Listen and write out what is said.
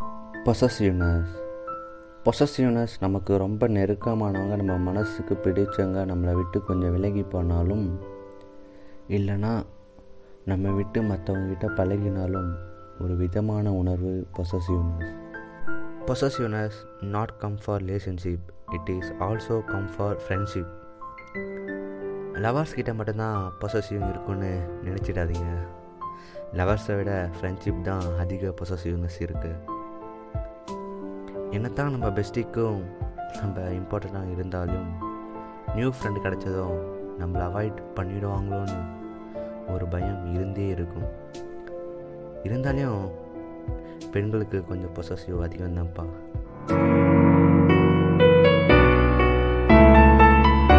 Possessiveness possessiveness நமக்கு ரொம்ப நெருக்கமானவங்க நம்ம மனசுக்கு பிடிச்சவங்க நம்மளை விட்டு கொஞ்சம் விலகி போனாலும் இல்லைன்னா நம்ம விட்டு மற்றவங்ககிட்ட பழகினாலும் ஒரு விதமான உணர்வு possessiveness possessiveness not come for relationship it is also come for friendship lovers கிட்ட மட்டும்தான் பொசசிவ் இருக்குன்னு நினச்சிடாதீங்க. லவர்ஸை விட ஃப்ரெண்ட்ஷிப் தான் அதிக பொசசிவ்னஸ் இருக்குது என்னத்தான் நம்ம பெஸ்டிக்கும் நம்ம இம்பார்ட்டண்ட்டாக இருந்தாலும் நியூ ஃப்ரெண்டு கிடச்சதும் நம்மளை அவாய்ட் பண்ணிவிடுவாங்களோன்னு ஒரு பயம் இருந்தே இருக்கும். இருந்தாலும் பெண்களுக்கு கொஞ்சம் பொசசிவ் அதிகம்தான்ப்பா.